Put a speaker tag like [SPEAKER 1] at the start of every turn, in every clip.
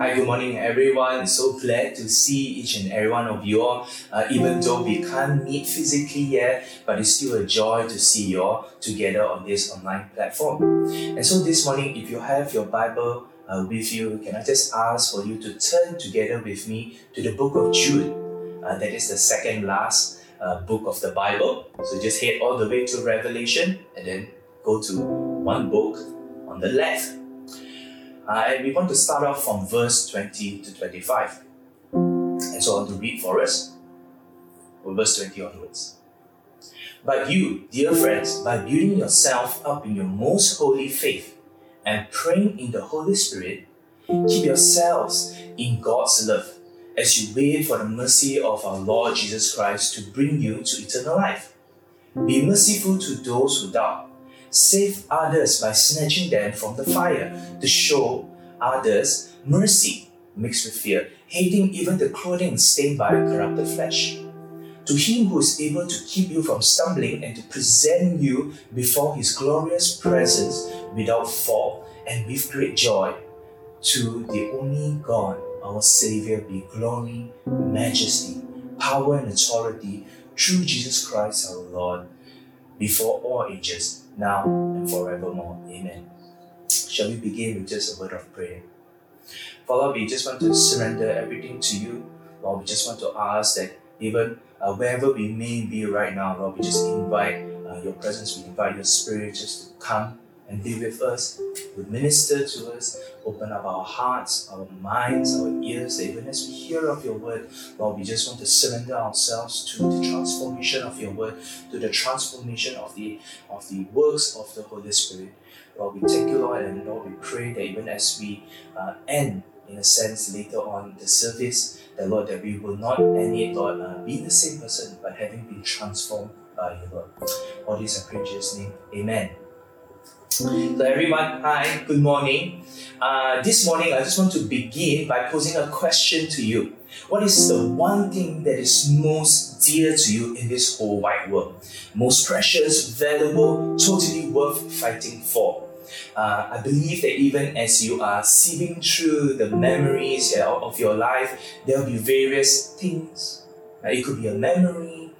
[SPEAKER 1] Hi, good morning, everyone. So glad to see each and every one of you all. Uh, even though we can't meet physically yet, but it's still a joy to see you all together on this online platform. And so this morning, if you have your Bible uh, with you, can I just ask for you to turn together with me to the book of Jude? Uh, that is the second last uh, book of the Bible. So just head all the way to Revelation and then go to one book on the left uh, and we want to start off from verse 20 to 25. And so I want to read for us from verse 20 onwards. But you, dear friends, by building yourself up in your most holy faith and praying in the Holy Spirit, keep yourselves in God's love as you wait for the mercy of our Lord Jesus Christ to bring you to eternal life. Be merciful to those who doubt save others by snatching them from the fire, to show others mercy mixed with fear, hating even the clothing stained by corrupted flesh. To him who is able to keep you from stumbling and to present you before his glorious presence without fault and with great joy, to the only God, our Savior, be glory, majesty, power, and authority through Jesus Christ our Lord, before all ages now and forevermore. Amen. Shall we begin with just a word of prayer? Father, we just want to surrender everything to you. Lord, we just want to ask that even uh, wherever we may be right now, Lord, we just invite uh, your presence, we invite your spirit just to come and be with us, would minister to us, open up our hearts, our minds, our ears, even as we hear of your word. Lord, we just want to surrender ourselves to the transformation of your word, to the transformation of the of the works of the Holy Spirit. Lord, we thank you, Lord, and Lord, we pray that even as we uh, end, in a sense, later on the service, that Lord, that we will not end it, Lord, uh, being the same person, but having been transformed by you, Lord. All I pray in Jesus' name. Amen. So everyone, hi, good morning. Uh, this morning, I just want to begin by posing a question to you. What is the one thing that is most dear to you in this whole wide world? Most precious, valuable, totally worth fighting for? Uh, I believe that even as you are sieving through the memories of your life, there will be various things. It could be a memory,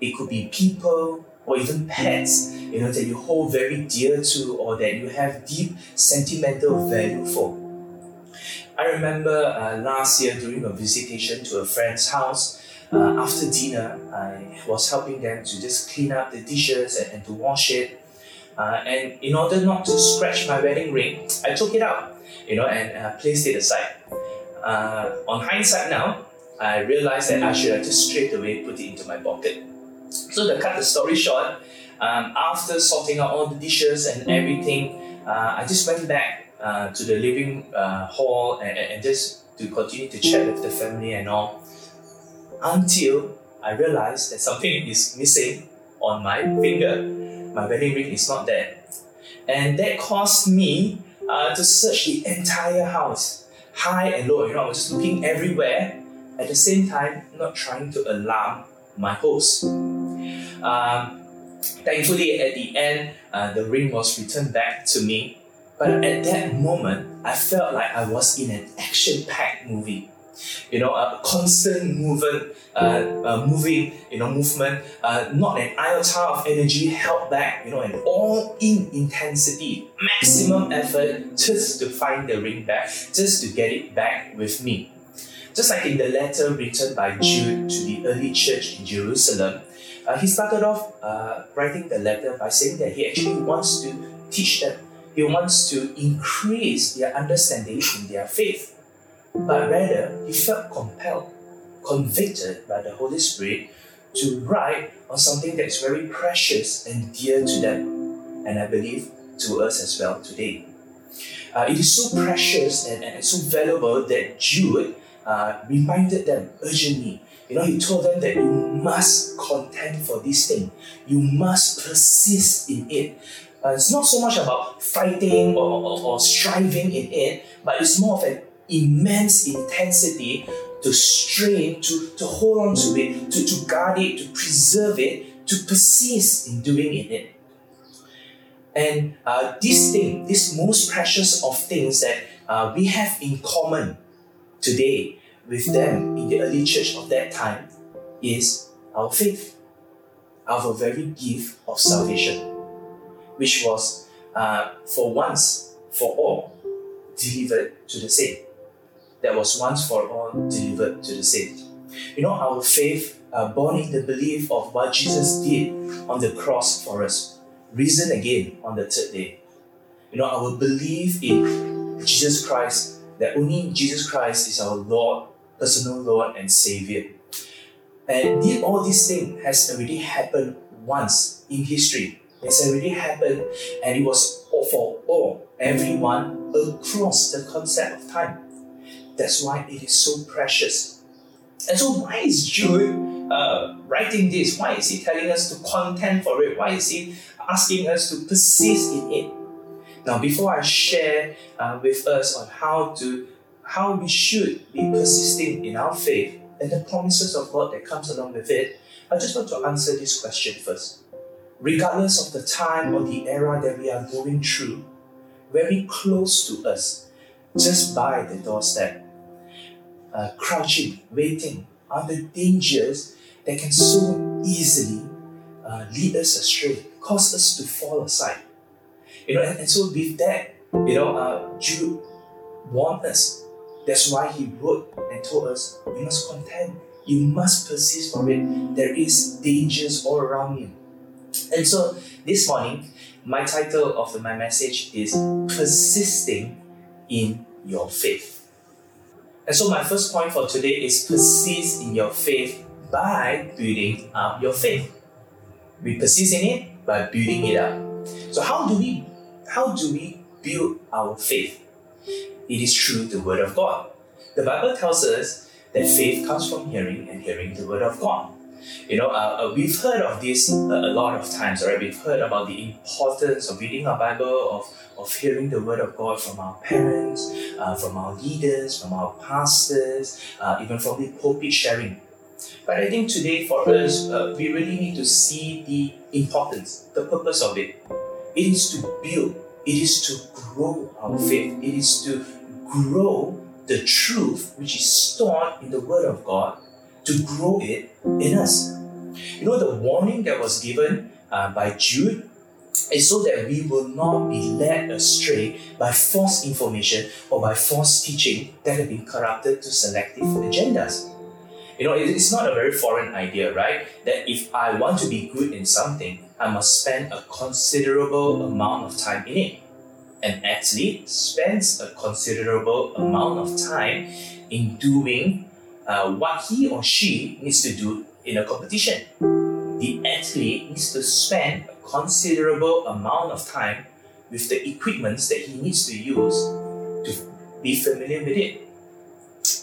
[SPEAKER 1] it could be people, or even pets, you know, that you hold very dear to or that you have deep sentimental value for. I remember uh, last year during a visitation to a friend's house, uh, after dinner, I was helping them to just clean up the dishes and, and to wash it. Uh, and in order not to scratch my wedding ring, I took it out, you know, and uh, placed it aside. Uh, on hindsight now, I realized that I should have just straight away put it into my pocket. So to cut the story short, um, after sorting out all the dishes and everything, uh, I just went back uh, to the living uh, hall and, and just to continue to chat with the family and all, until I realized that something is missing on my finger. My wedding ring is not there, and that caused me uh, to search the entire house, high and low. You know, I was just looking everywhere. At the same time, not trying to alarm my host. Um, thankfully, at the end, uh, the ring was returned back to me. But at that moment, I felt like I was in an action-packed movie. You know, a constant movement, uh, uh, moving, you know, movement, uh, not an iota of energy held back, you know, an all-in intensity, maximum effort just to find the ring back, just to get it back with me. Just like in the letter written by Jude to the early church in Jerusalem, uh, he started off uh, writing the letter by saying that he actually wants to teach them, he wants to increase their understanding in their faith. But rather, he felt compelled, convicted by the Holy Spirit to write on something that is very precious and dear to them, and I believe to us as well today. Uh, it is so precious and, and so valuable that Jude uh, reminded them urgently. You know, he told them that you must contend for this thing. You must persist in it. Uh, it's not so much about fighting or, or, or striving in it, but it's more of an immense intensity to strain, to, to hold on to it, to, to guard it, to preserve it, to persist in doing in it. And uh, this thing, this most precious of things that uh, we have in common today with them in the early church of that time is our faith, our very gift of salvation, which was uh, for once for all delivered to the saint. That was once for all delivered to the saint. You know, our faith, uh, born in the belief of what Jesus did on the cross for us, risen again on the third day. You know, our belief in Jesus Christ, that only Jesus Christ is our Lord, personal Lord and Savior. And all these things has already happened once in history. It's already happened, and it was for all, everyone across the concept of time. That's why it is so precious. And so, why is Jude uh, writing this? Why is he telling us to contend for it? Why is he asking us to persist in it? Now, before I share uh, with us on how to how we should be persisting in our faith and the promises of God that comes along with it, I just want to answer this question first. Regardless of the time or the era that we are going through, very close to us, just by the doorstep, uh, crouching, waiting, are the dangers that can so easily uh, lead us astray, cause us to fall aside. You know, and, and so with that, you know, uh, Jude warned us. That's why he wrote and told us, you must contend. You must persist for it. There is dangers all around you. And so this morning, my title of my message is Persisting in Your Faith. And so my first point for today is persist in your faith by building up your faith. We persist in it by building it up. So how do we how do we build our faith? It is through the word of God. The Bible tells us that faith comes from hearing and hearing the word of God. You know, uh, uh, we've heard of this uh, a lot of times, right? We've heard about the importance of reading our Bible, of, of hearing the Word of God from our parents, uh, from our leaders, from our pastors, uh, even from the pulpit sharing. But I think today for us, we really need to see the importance, the purpose of it. It is to build, it is to grow our faith, it is to grow the truth which is stored in the Word of God to grow it in us. You know, the warning that was given uh, by Jude is so that we will not be led astray by false information or by false teaching that have been corrupted to selective agendas. You know, it's not a very foreign idea, right? That if I want to be good in something, I must spend a considerable amount of time in it. An athlete spends a considerable amount of time in doing uh, what he or she needs to do in a competition. The athlete needs to spend a considerable amount of time with the equipments that he needs to use to be familiar with it.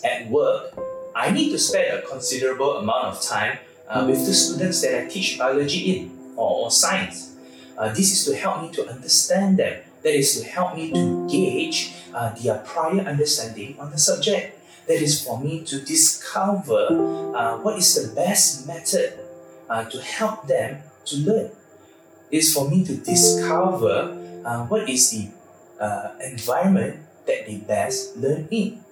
[SPEAKER 1] At work, I need to spend a considerable amount of time uh, with the students that I teach biology in or, or science. Uh, this is to help me to understand them. That is to help me to gauge uh, their prior understanding on the subject that is for me to discover uh, what is the best method uh, to help them to learn. It's for me to discover uh, what is the uh, environment that they best learn in.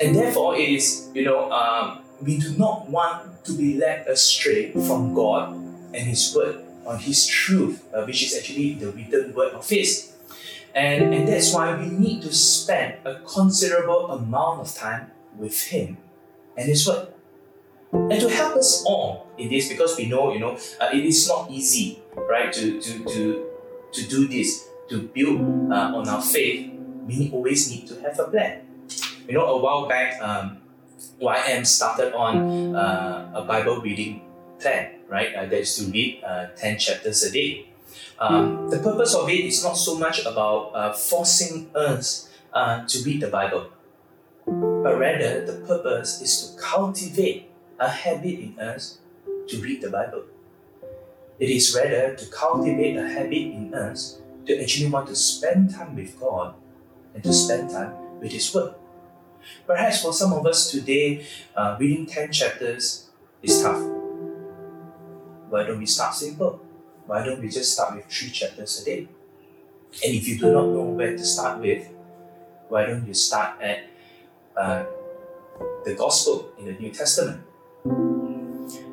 [SPEAKER 1] And therefore, it is, you know, um, we do not want to be led astray from God and His Word, on His truth, uh, which is actually the written Word of His. And, and that's why we need to spend a considerable amount of time with Him and His Word. And to help us all in this, because we know, you know, uh, it is not easy, right, to, to, to, to do this, to build uh, on our faith, we always need to have a plan. You know, a while back, um, YM started on uh, a Bible reading plan, right? Uh, that is to read uh, 10 chapters a day. Um, the purpose of it is not so much about uh, forcing us uh, to read the Bible, but rather the purpose is to cultivate a habit in us to read the Bible. It is rather to cultivate a habit in us to actually want to spend time with God and to spend time with His Word. Perhaps for some of us today, uh, reading 10 chapters is tough. Why don't we start simple? why don't we just start with three chapters a day? And if you do not know where to start with, why don't you start at uh, the Gospel in the New Testament?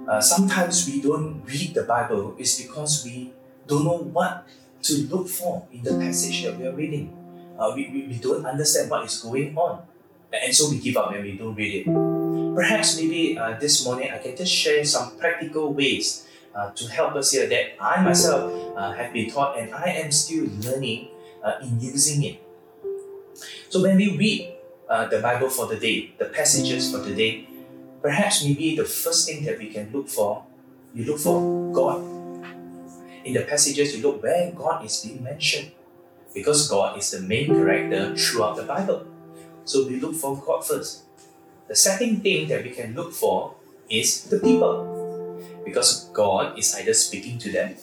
[SPEAKER 1] Uh, sometimes we don't read the Bible is because we don't know what to look for in the passage that we are reading. Uh, we, we, we don't understand what is going on. And so we give up and we don't read it. Perhaps maybe uh, this morning I can just share some practical ways uh, to help us here that I myself uh, have been taught and I am still learning uh, in using it. So when we read uh, the Bible for the day, the passages for the day, perhaps maybe the first thing that we can look for, you look for God. In the passages, you look where God is being mentioned. Because God is the main character throughout the Bible. So we look for God first. The second thing that we can look for is the people. Because God is either speaking to them,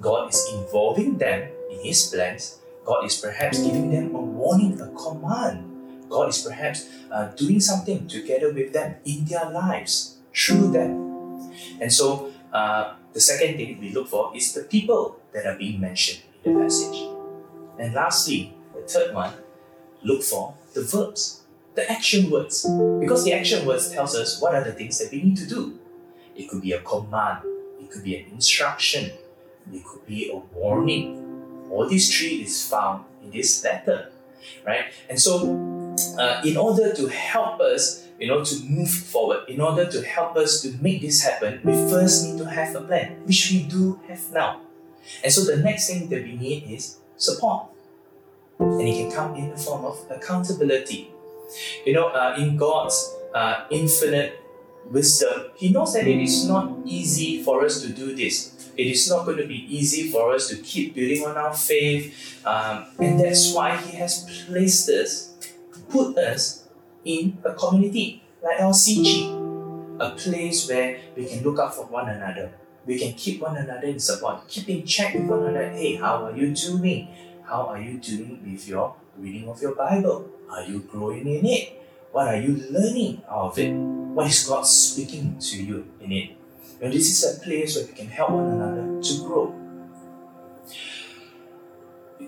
[SPEAKER 1] God is involving them in His plans, God is perhaps giving them a warning, a command. God is perhaps uh, doing something together with them in their lives, through them. And so, uh, the second thing we look for is the people that are being mentioned in the passage. And lastly, the third one, look for the verbs, the action words. Because the action words tells us what are the things that we need to do. It could be a command, it could be an instruction, it could be a warning. All these three is found in this letter, right? And so, uh, in order to help us, you know, to move forward, in order to help us to make this happen, we first need to have a plan, which we do have now. And so, the next thing that we need is support. And it can come in the form of accountability. You know, uh, in God's uh, infinite wisdom, He knows that it is not easy for us to do this. It is not going to be easy for us to keep building on our faith. Um, and that's why He has placed us, put us in a community like LCG, a place where we can look out for one another. We can keep one another in support, keep in check with one another. Hey, how are you doing? How are you doing with your reading of your Bible? Are you growing in it? What are you learning out of it? What is God speaking to you in it? And this is a place where we can help one another to grow.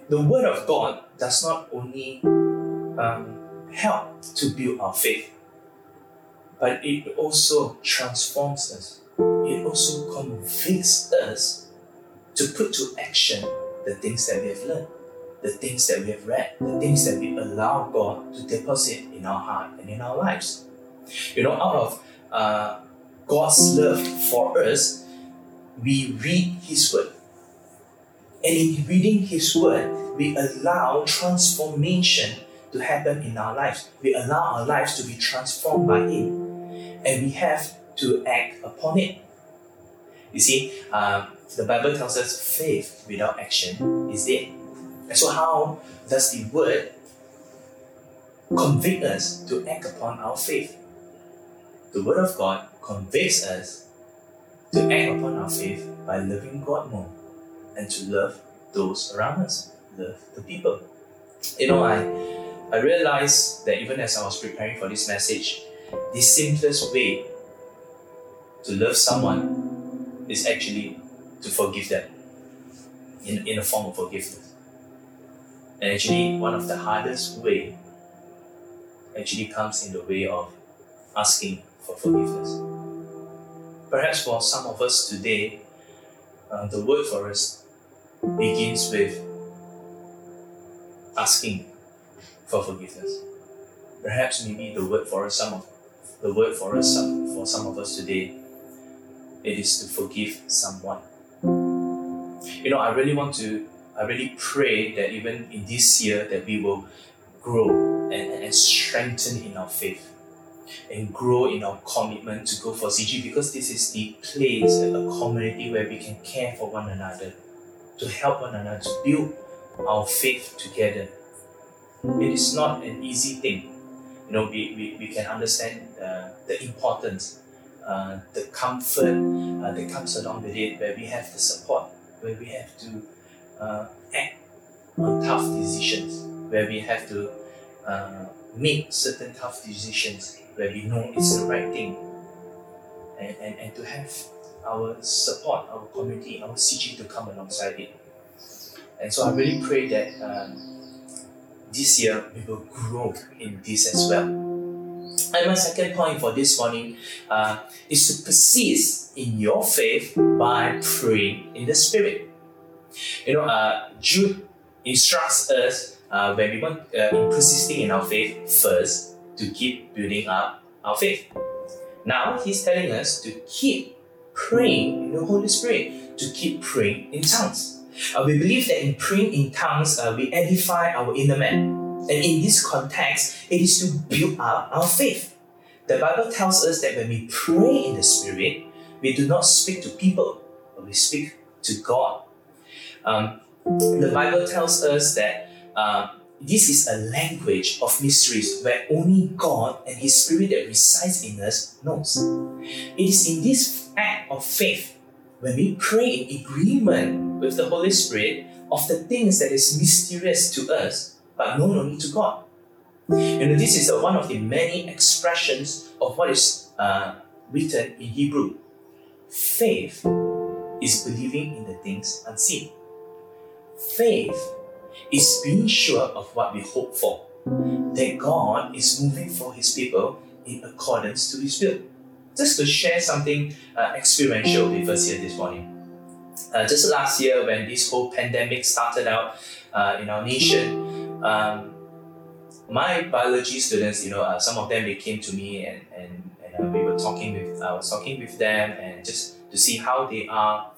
[SPEAKER 1] The Word of God does not only um, help to build our faith, but it also transforms us. It also convicts us to put to action the things that we have learned the things that we have read, the things that we allow God to deposit in our heart and in our lives. You know, out of uh, God's love for us, we read His Word. And in reading His Word, we allow transformation to happen in our lives. We allow our lives to be transformed by Him. And we have to act upon it. You see, uh, the Bible tells us faith without action is dead. And so, how does the word convict us to act upon our faith? The word of God convicts us to act upon our faith by loving God more and to love those around us, love the people. You know, I I realized that even as I was preparing for this message, the simplest way to love someone is actually to forgive them in, in a form of forgiveness. And actually, one of the hardest way actually comes in the way of asking for forgiveness. Perhaps for some of us today, uh, the word for us begins with asking for forgiveness. Perhaps maybe the word for us, some of the word for us, some, for some of us today, it is to forgive someone. You know, I really want to I really pray that even in this year that we will grow and, and strengthen in our faith and grow in our commitment to go for CG because this is the place, a community where we can care for one another, to help one another, to build our faith together. It is not an easy thing. You know, we, we, we can understand uh, the importance, uh, the comfort uh, that comes along with it, where we have the support, where we have to uh, act on tough decisions, where we have to uh, make certain tough decisions where we know it's the right thing, and, and, and to have our support, our community, our CG to come alongside it. And so I really pray that um, this year we will grow in this as well. And my second point for this morning uh, is to persist in your faith by praying in the Spirit. You know, uh, Jude instructs us uh, when we want uh, in persisting in our faith first to keep building up our faith. Now he's telling us to keep praying in the Holy Spirit, to keep praying in tongues. Uh, we believe that in praying in tongues, uh, we edify our inner man. And in this context, it is to build up our faith. The Bible tells us that when we pray in the Spirit, we do not speak to people, but we speak to God. Um, the Bible tells us that uh, this is a language of mysteries where only God and His Spirit that resides in us knows. It is in this act of faith when we pray in agreement with the Holy Spirit of the things that is mysterious to us but known only to God. You know, this is one of the many expressions of what is uh, written in Hebrew. Faith is believing in the things unseen. Faith is being sure of what we hope for, that God is moving for His people in accordance to His will. Just to share something uh, experiential with us here this morning. Uh, just last year, when this whole pandemic started out uh, in our nation, um, my biology students, you know, uh, some of them they came to me and and, and uh, we were talking with I was talking with them and just to see how they are,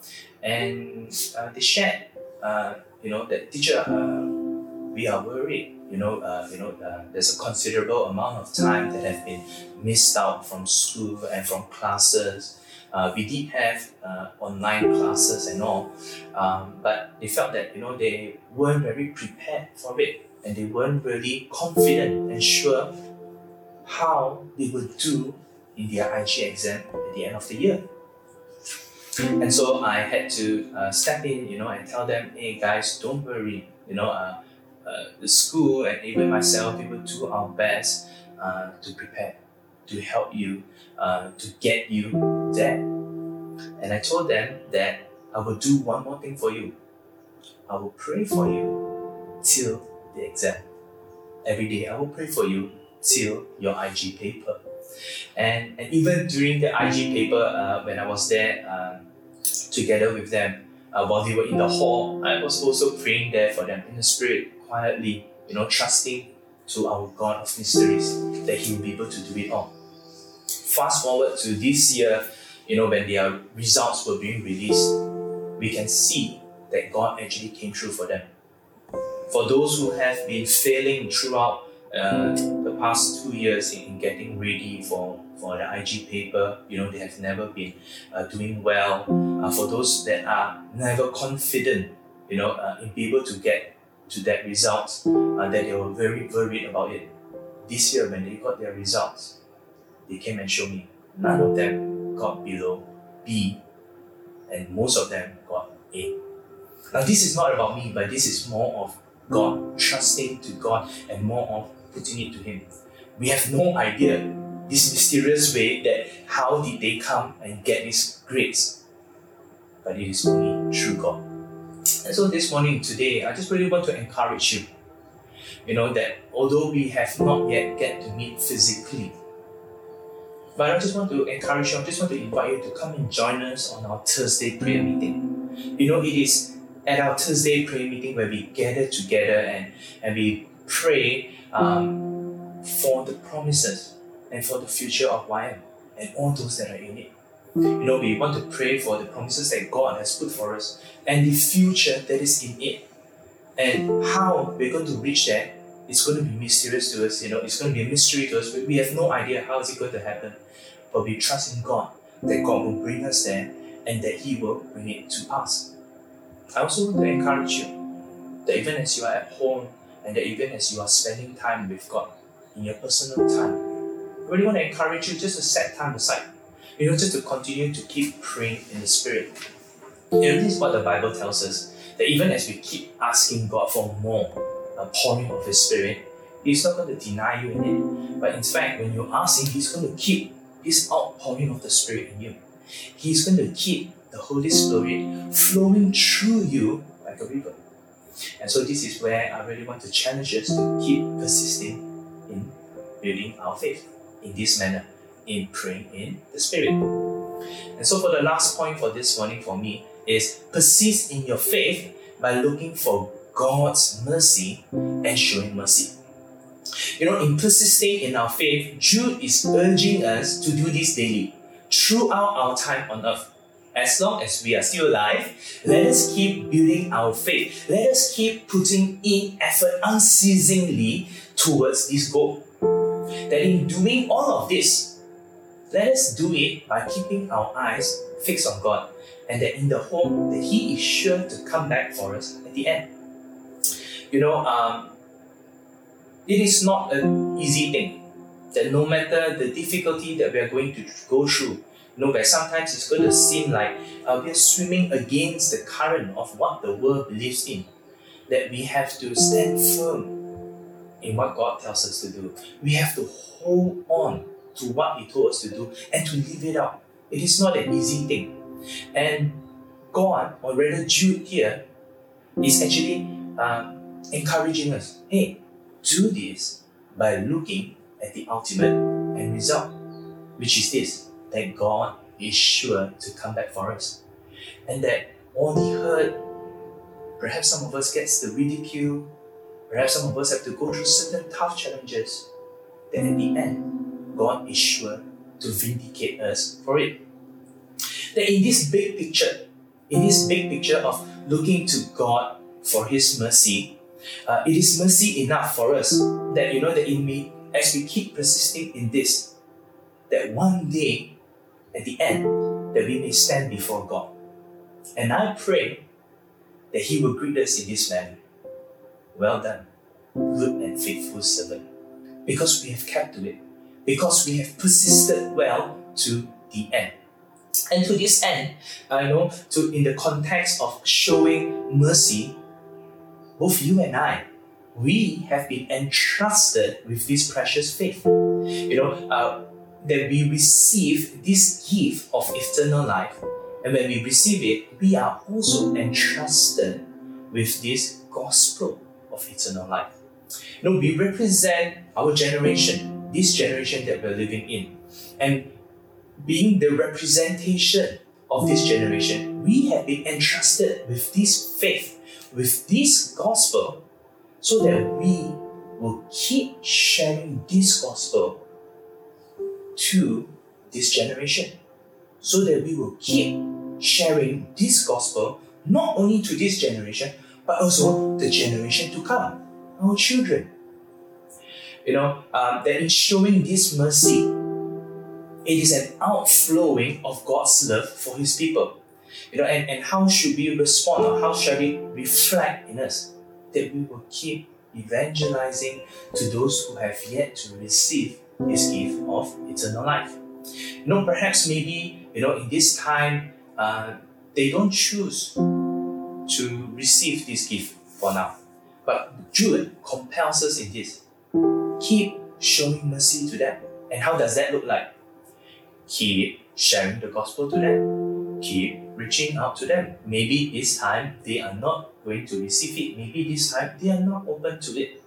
[SPEAKER 1] and uh, they shared you know, that teacher, uh, we are worried. You know, uh, you know, uh, there's a considerable amount of time that have been missed out from school and from classes. Uh, we did have uh, online classes and all, um, but they felt that you know they weren't very prepared for it, and they weren't really confident and sure how they would do in their IG exam at the end of the year. And so I had to uh, step in, you know, and tell them, hey guys, don't worry. You know, uh, uh, the school and even myself, we will do our best uh, to prepare, to help you, uh, to get you there. And I told them that I will do one more thing for you. I will pray for you till the exam. Every day, I will pray for you till your IG paper. And, and even during the IG paper, uh, when I was there um, together with them, uh, while they were in the hall, I was also praying there for them in the spirit, quietly, you know, trusting to our God of mysteries that He will be able to do it all. Fast forward to this year, you know, when their results were being released, we can see that God actually came through for them. For those who have been failing throughout uh, past two years in, in, getting ready for, for the IG paper. You know, they have never been uh, doing well. Uh, for those that are never confident, you know, uh, in being able to get to that result, uh, that they were very worried about it. This year, when they got their results, they came and showed me. None of them got below B, and most of them got A. Now, this is not about me, but this is more of God, trusting to God, and more of putting it to Him. We have no idea this mysterious way that how did they come and get these grades? But it is only through God. And so this morning, today, I just really want to encourage you. You know that although we have not yet get to meet physically, but I just want to encourage you, I just want to invite you to come and join us on our Thursday prayer meeting. You know, it is at our Thursday prayer meeting where we gather together and, and we pray um, for the promises and for the future of YM and all those that are in it. You know, we want to pray for the promises that God has put for us and the future that is in it. And how we're going to reach there, it's going to be mysterious to us. You know, it's going to be a mystery to us. We have no idea how is it going to happen. But we trust in God that God will bring us there and that He will bring it to pass. I also want to encourage you that even as you are at home and that even as you are spending time with God in your personal time, I really want to encourage you just to set time aside. You know, just to continue to keep praying in the Spirit. Know, this is what the Bible tells us that even as we keep asking God for more, a pouring of His Spirit, He's not going to deny you in it. But in fact, when you ask Him, He's going to keep His outpouring of the Spirit in you. He's going to keep the Holy Spirit flowing through you like a river. And so this is where I really want to challenge us to keep persisting in building our faith in this manner, in praying in the Spirit. And so for the last point for this morning for me is persist in your faith by looking for God's mercy and showing mercy. You know, in persisting in our faith, Jude is urging us to do this daily throughout our time on earth. As long as we are still alive, let us keep building our faith. Let us keep putting in effort unceasingly towards this goal. That in doing all of this, let us do it by keeping our eyes fixed on God and that in the hope that He is sure to come back for us at the end. You know, um, it is not an easy thing that no matter the difficulty that we are going to go through, you know, where sometimes it's going to seem like uh, we are swimming against the current of what the world believes in, that we have to stand firm in what God tells us to do. We have to hold on to what He told us to do and to live it out. It is not an easy thing. And God, or rather Jude here, is actually uh, encouraging us hey, do this by looking at the ultimate end result, which is this that God is sure to come back for us. And that the hurt, perhaps some of us gets the ridicule, perhaps some of us have to go through certain tough challenges, that at the end, God is sure to vindicate us for it. That in this big picture, in this big picture of looking to God for His mercy, uh, it is mercy enough for us that you know that in me, as we keep persisting in this, that one day, at the end, that we may stand before God. And I pray that He will greet us in this manner. Well done, good and faithful servant, because we have kept to it, because we have persisted well to the end. And to this end, I know to in the context of showing mercy, both you and I, we have been entrusted with this precious faith. You know, uh, that we receive this gift of eternal life. And when we receive it, we are also entrusted with this gospel of eternal life. You know, we represent our generation, this generation that we're living in. And being the representation of this generation, we have been entrusted with this faith, with this gospel, so that we will keep sharing this gospel to this generation. So that we will keep sharing this gospel not only to this generation, but also the generation to come, our children. You know, um, that in showing this mercy, it is an outflowing of God's love for His people. You know, and, and how should we respond or how shall we reflect in us that we will keep evangelizing to those who have yet to receive His gift of eternal life. You know, perhaps maybe, you know, in this time, uh, they don't choose to receive this gift for now. But Jude compels us in this. Keep showing mercy to them. And how does that look like? keep sharing the gospel to them, keep reaching out to them. Maybe this time they are not going to receive it, maybe this time they are not open to it,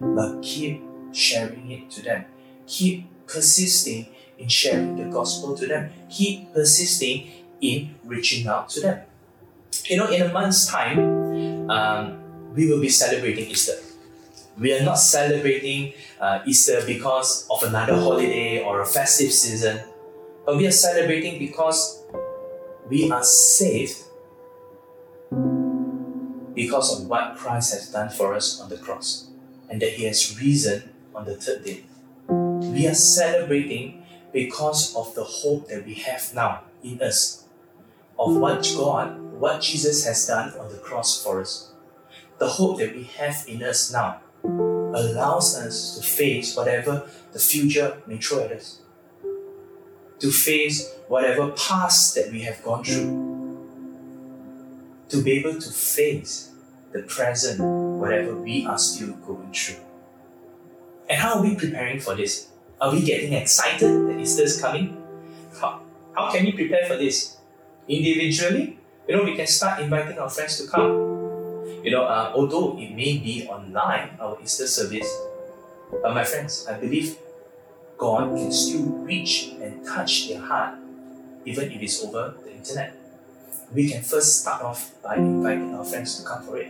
[SPEAKER 1] but keep sharing it to them. Keep persisting in sharing the gospel to them. Keep persisting in reaching out to them. You know, in a month's time, um, we will be celebrating Easter. We are not celebrating uh, Easter because of another holiday or a festive season but we are celebrating because we are saved because of what Christ has done for us on the cross and that He has risen on the third day. We are celebrating because of the hope that we have now in us, of what God, what Jesus has done on the cross for us. The hope that we have in us now allows us to face whatever the future may throw at us to face whatever past that we have gone through, to be able to face the present, whatever we are still going through. And how are we preparing for this? Are we getting excited that Easter is coming? How, how can we prepare for this? Individually, you know, we can start inviting our friends to come. You know, uh, although it may be online, our Easter service, but my friends, I believe God can still reach and touch their heart, even if it's over the internet. We can first start off by inviting our friends to come for it.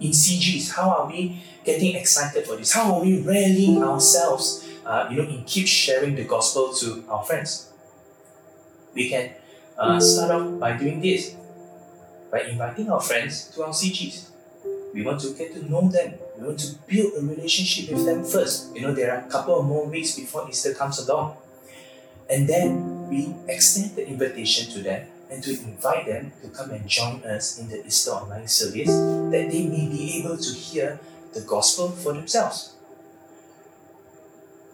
[SPEAKER 1] In CGs, how are we getting excited for this? How are we rallying ourselves, uh, you know, in keep sharing the gospel to our friends? We can uh, start off by doing this, by inviting our friends to our CGs. We want to get to know them. We want to build a relationship with them first. You know, there are a couple of more weeks before Easter comes along. And then we extend the invitation to them and to invite them to come and join us in the Easter online service that they may be able to hear the gospel for themselves.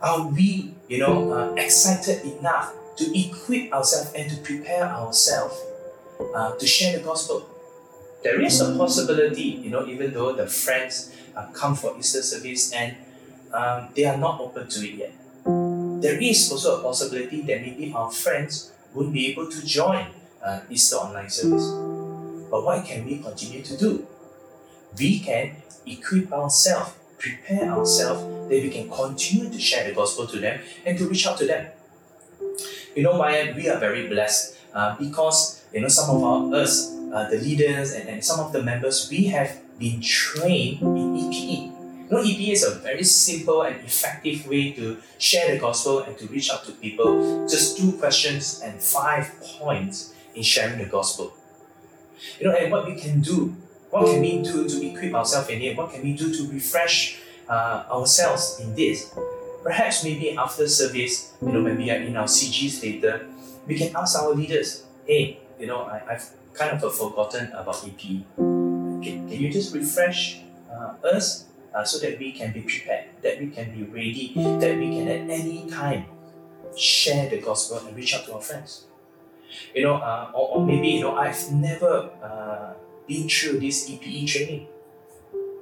[SPEAKER 1] Are we, you know, uh, excited enough to equip ourselves and to prepare ourselves uh, to share the gospel? There is a possibility, you know, even though the friends uh, come for Easter service and um, they are not open to it yet. There is also a possibility that maybe our friends won't be able to join uh, Easter online service. But what can we continue to do? We can equip ourselves, prepare ourselves that we can continue to share the gospel to them and to reach out to them. You know why we are very blessed? Uh, because you know some of our us, uh, the leaders and, and some of the members, we have been trained in EPE. You know, EPE is a very simple and effective way to share the gospel and to reach out to people. Just two questions and five points in sharing the gospel. You know, and what we can do, what can we do to equip ourselves in it? What can we do to refresh uh, ourselves in this? Perhaps maybe after service, you know, when we are in our CGs later, we can ask our leaders, hey, you know, I, I've kind of forgotten about EPE. Can, can you just refresh uh, us uh, so that we can be prepared, that we can be ready, that we can at any time share the gospel and reach out to our friends? you know, uh, or, or maybe, you know, I've never uh, been through this EPE training.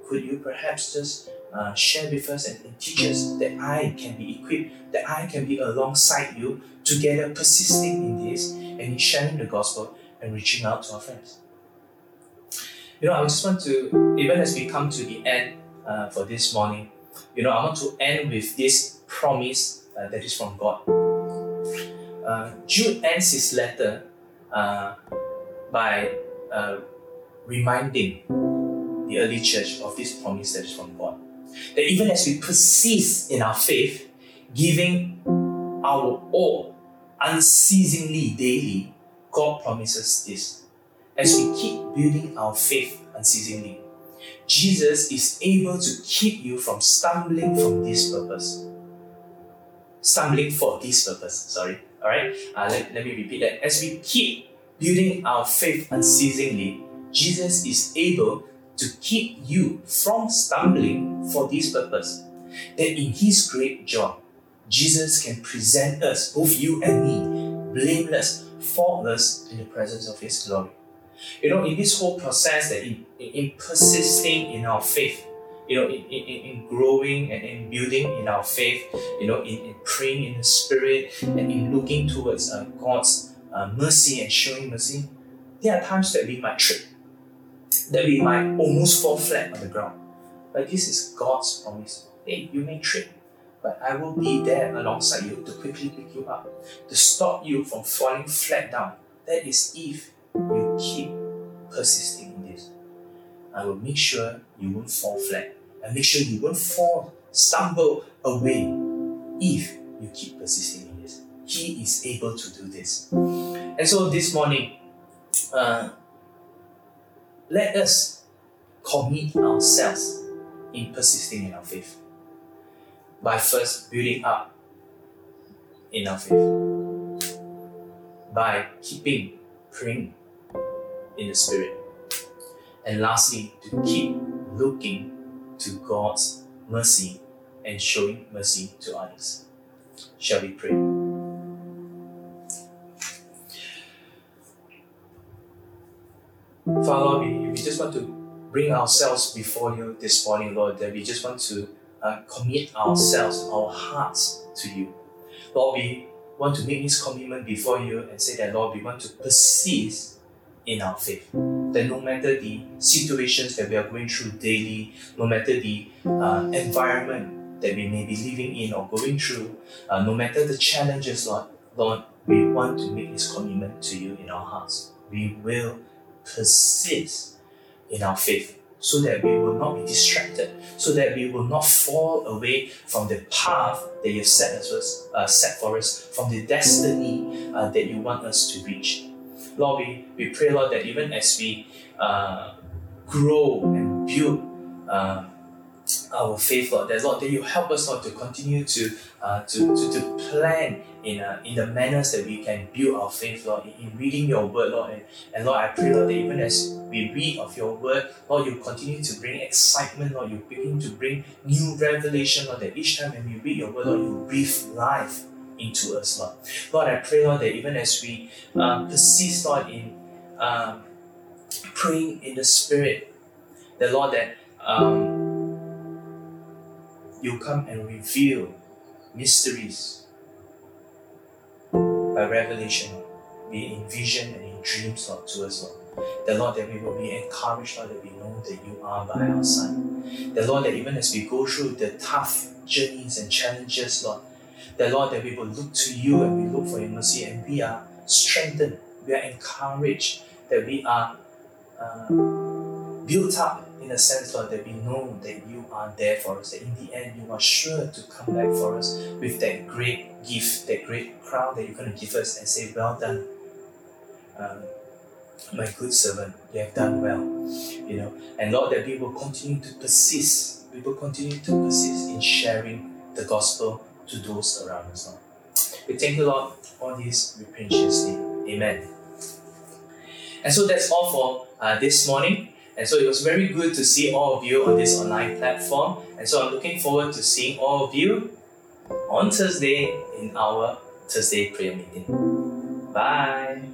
[SPEAKER 1] Could you perhaps just uh, share with us and, and teach us that I can be equipped, that I can be alongside you together, persisting in this and in sharing the gospel and reaching out to our friends? You know, I just want to, even as we come to the end uh, for this morning, you know, I want to end with this promise uh, that is from God uh, Jude ends his letter uh, by reminding the early church of this promise that is from God. That even as we persist in our faith, giving our all unceasingly daily, God promises this. As we keep building our faith unceasingly, Jesus is able to keep you from stumbling from this purpose. Stumbling for this purpose, sorry all right, uh, let, let me repeat that. As we keep building our faith unceasingly, Jesus is able to keep you from stumbling for this purpose. That in His great joy, Jesus can present us, both you and me, blameless, faultless in the presence of His glory. You know, in this whole process, that in, in persisting in our faith, you know, in, in, in growing and in building in our faith, you know, in, in praying in the Spirit and in looking towards uh, God's uh, mercy and showing mercy, there are times that we might trip, that we might almost fall flat on the ground. But this is God's promise. Hey, you may trip, but I will be there alongside you to quickly pick you up, to stop you from falling flat down. That is if you keep persisting in this. I will make sure you won't fall flat and make sure you won't fall, stumble away if you keep persisting in this. He is able to do this. And so this morning, uh, let us commit ourselves in persisting in our faith by first building up in our faith, by keeping praying in the Spirit, and lastly, to keep looking to God's mercy and showing mercy to others. Shall we pray? Father, we, we just want to bring ourselves before you this morning, Lord, that we just want to uh, commit ourselves, our hearts to you. Lord, we want to make this commitment before you and say that, Lord, we want to persist in our faith. That no matter the situations that we are going through daily, no matter the uh, environment that we may be living in or going through, uh, no matter the challenges, Lord, Lord, we want to make this commitment to you in our hearts. We will persist in our faith so that we will not be distracted, so that we will not fall away from the path that you have set us uh, set for us, from the destiny uh, that you want us to reach. Lord, we, we pray, Lord, that even as we uh, grow and build uh, our faith, Lord, that Lord, that you help us, Lord, to continue to uh, to, to, to plan in uh, in the manners that we can build our faith, Lord, in, in reading your word, Lord. And, and Lord, I pray, Lord, that even as we read of your word, Lord, you continue to bring excitement, Lord, you begin to bring new revelation, Lord, that each time when we read your word, Lord, you breathe life into us, Lord. Lord, I pray, Lord, that even as we uh, persist, Lord, in um, praying in the Spirit, the Lord, that um, you come and reveal mysteries by revelation, be in vision and in dreams, Lord, to us, Lord. The Lord, that we will be encouraged, Lord, that we know that you are by our side. The Lord, that even as we go through the tough journeys and challenges, Lord, the Lord, that we will look to you and we look for your mercy and we are strengthened, we are encouraged, that we are uh, built up in a sense, Lord, that we know that you are there for us, that in the end you are sure to come back for us with that great gift, that great crown that you're going to give us and say, Well done, um, my good servant, you have done well. You know, and Lord, that we will continue to persist, we will continue to persist in sharing the gospel to those around us, Lord. We thank you, Lord, for this we pray in Jesus' name. Amen. And so that's all for uh, this morning. And so it was very good to see all of you on this online platform. And so I'm looking forward to seeing all of you on Thursday in our Thursday prayer meeting. Bye.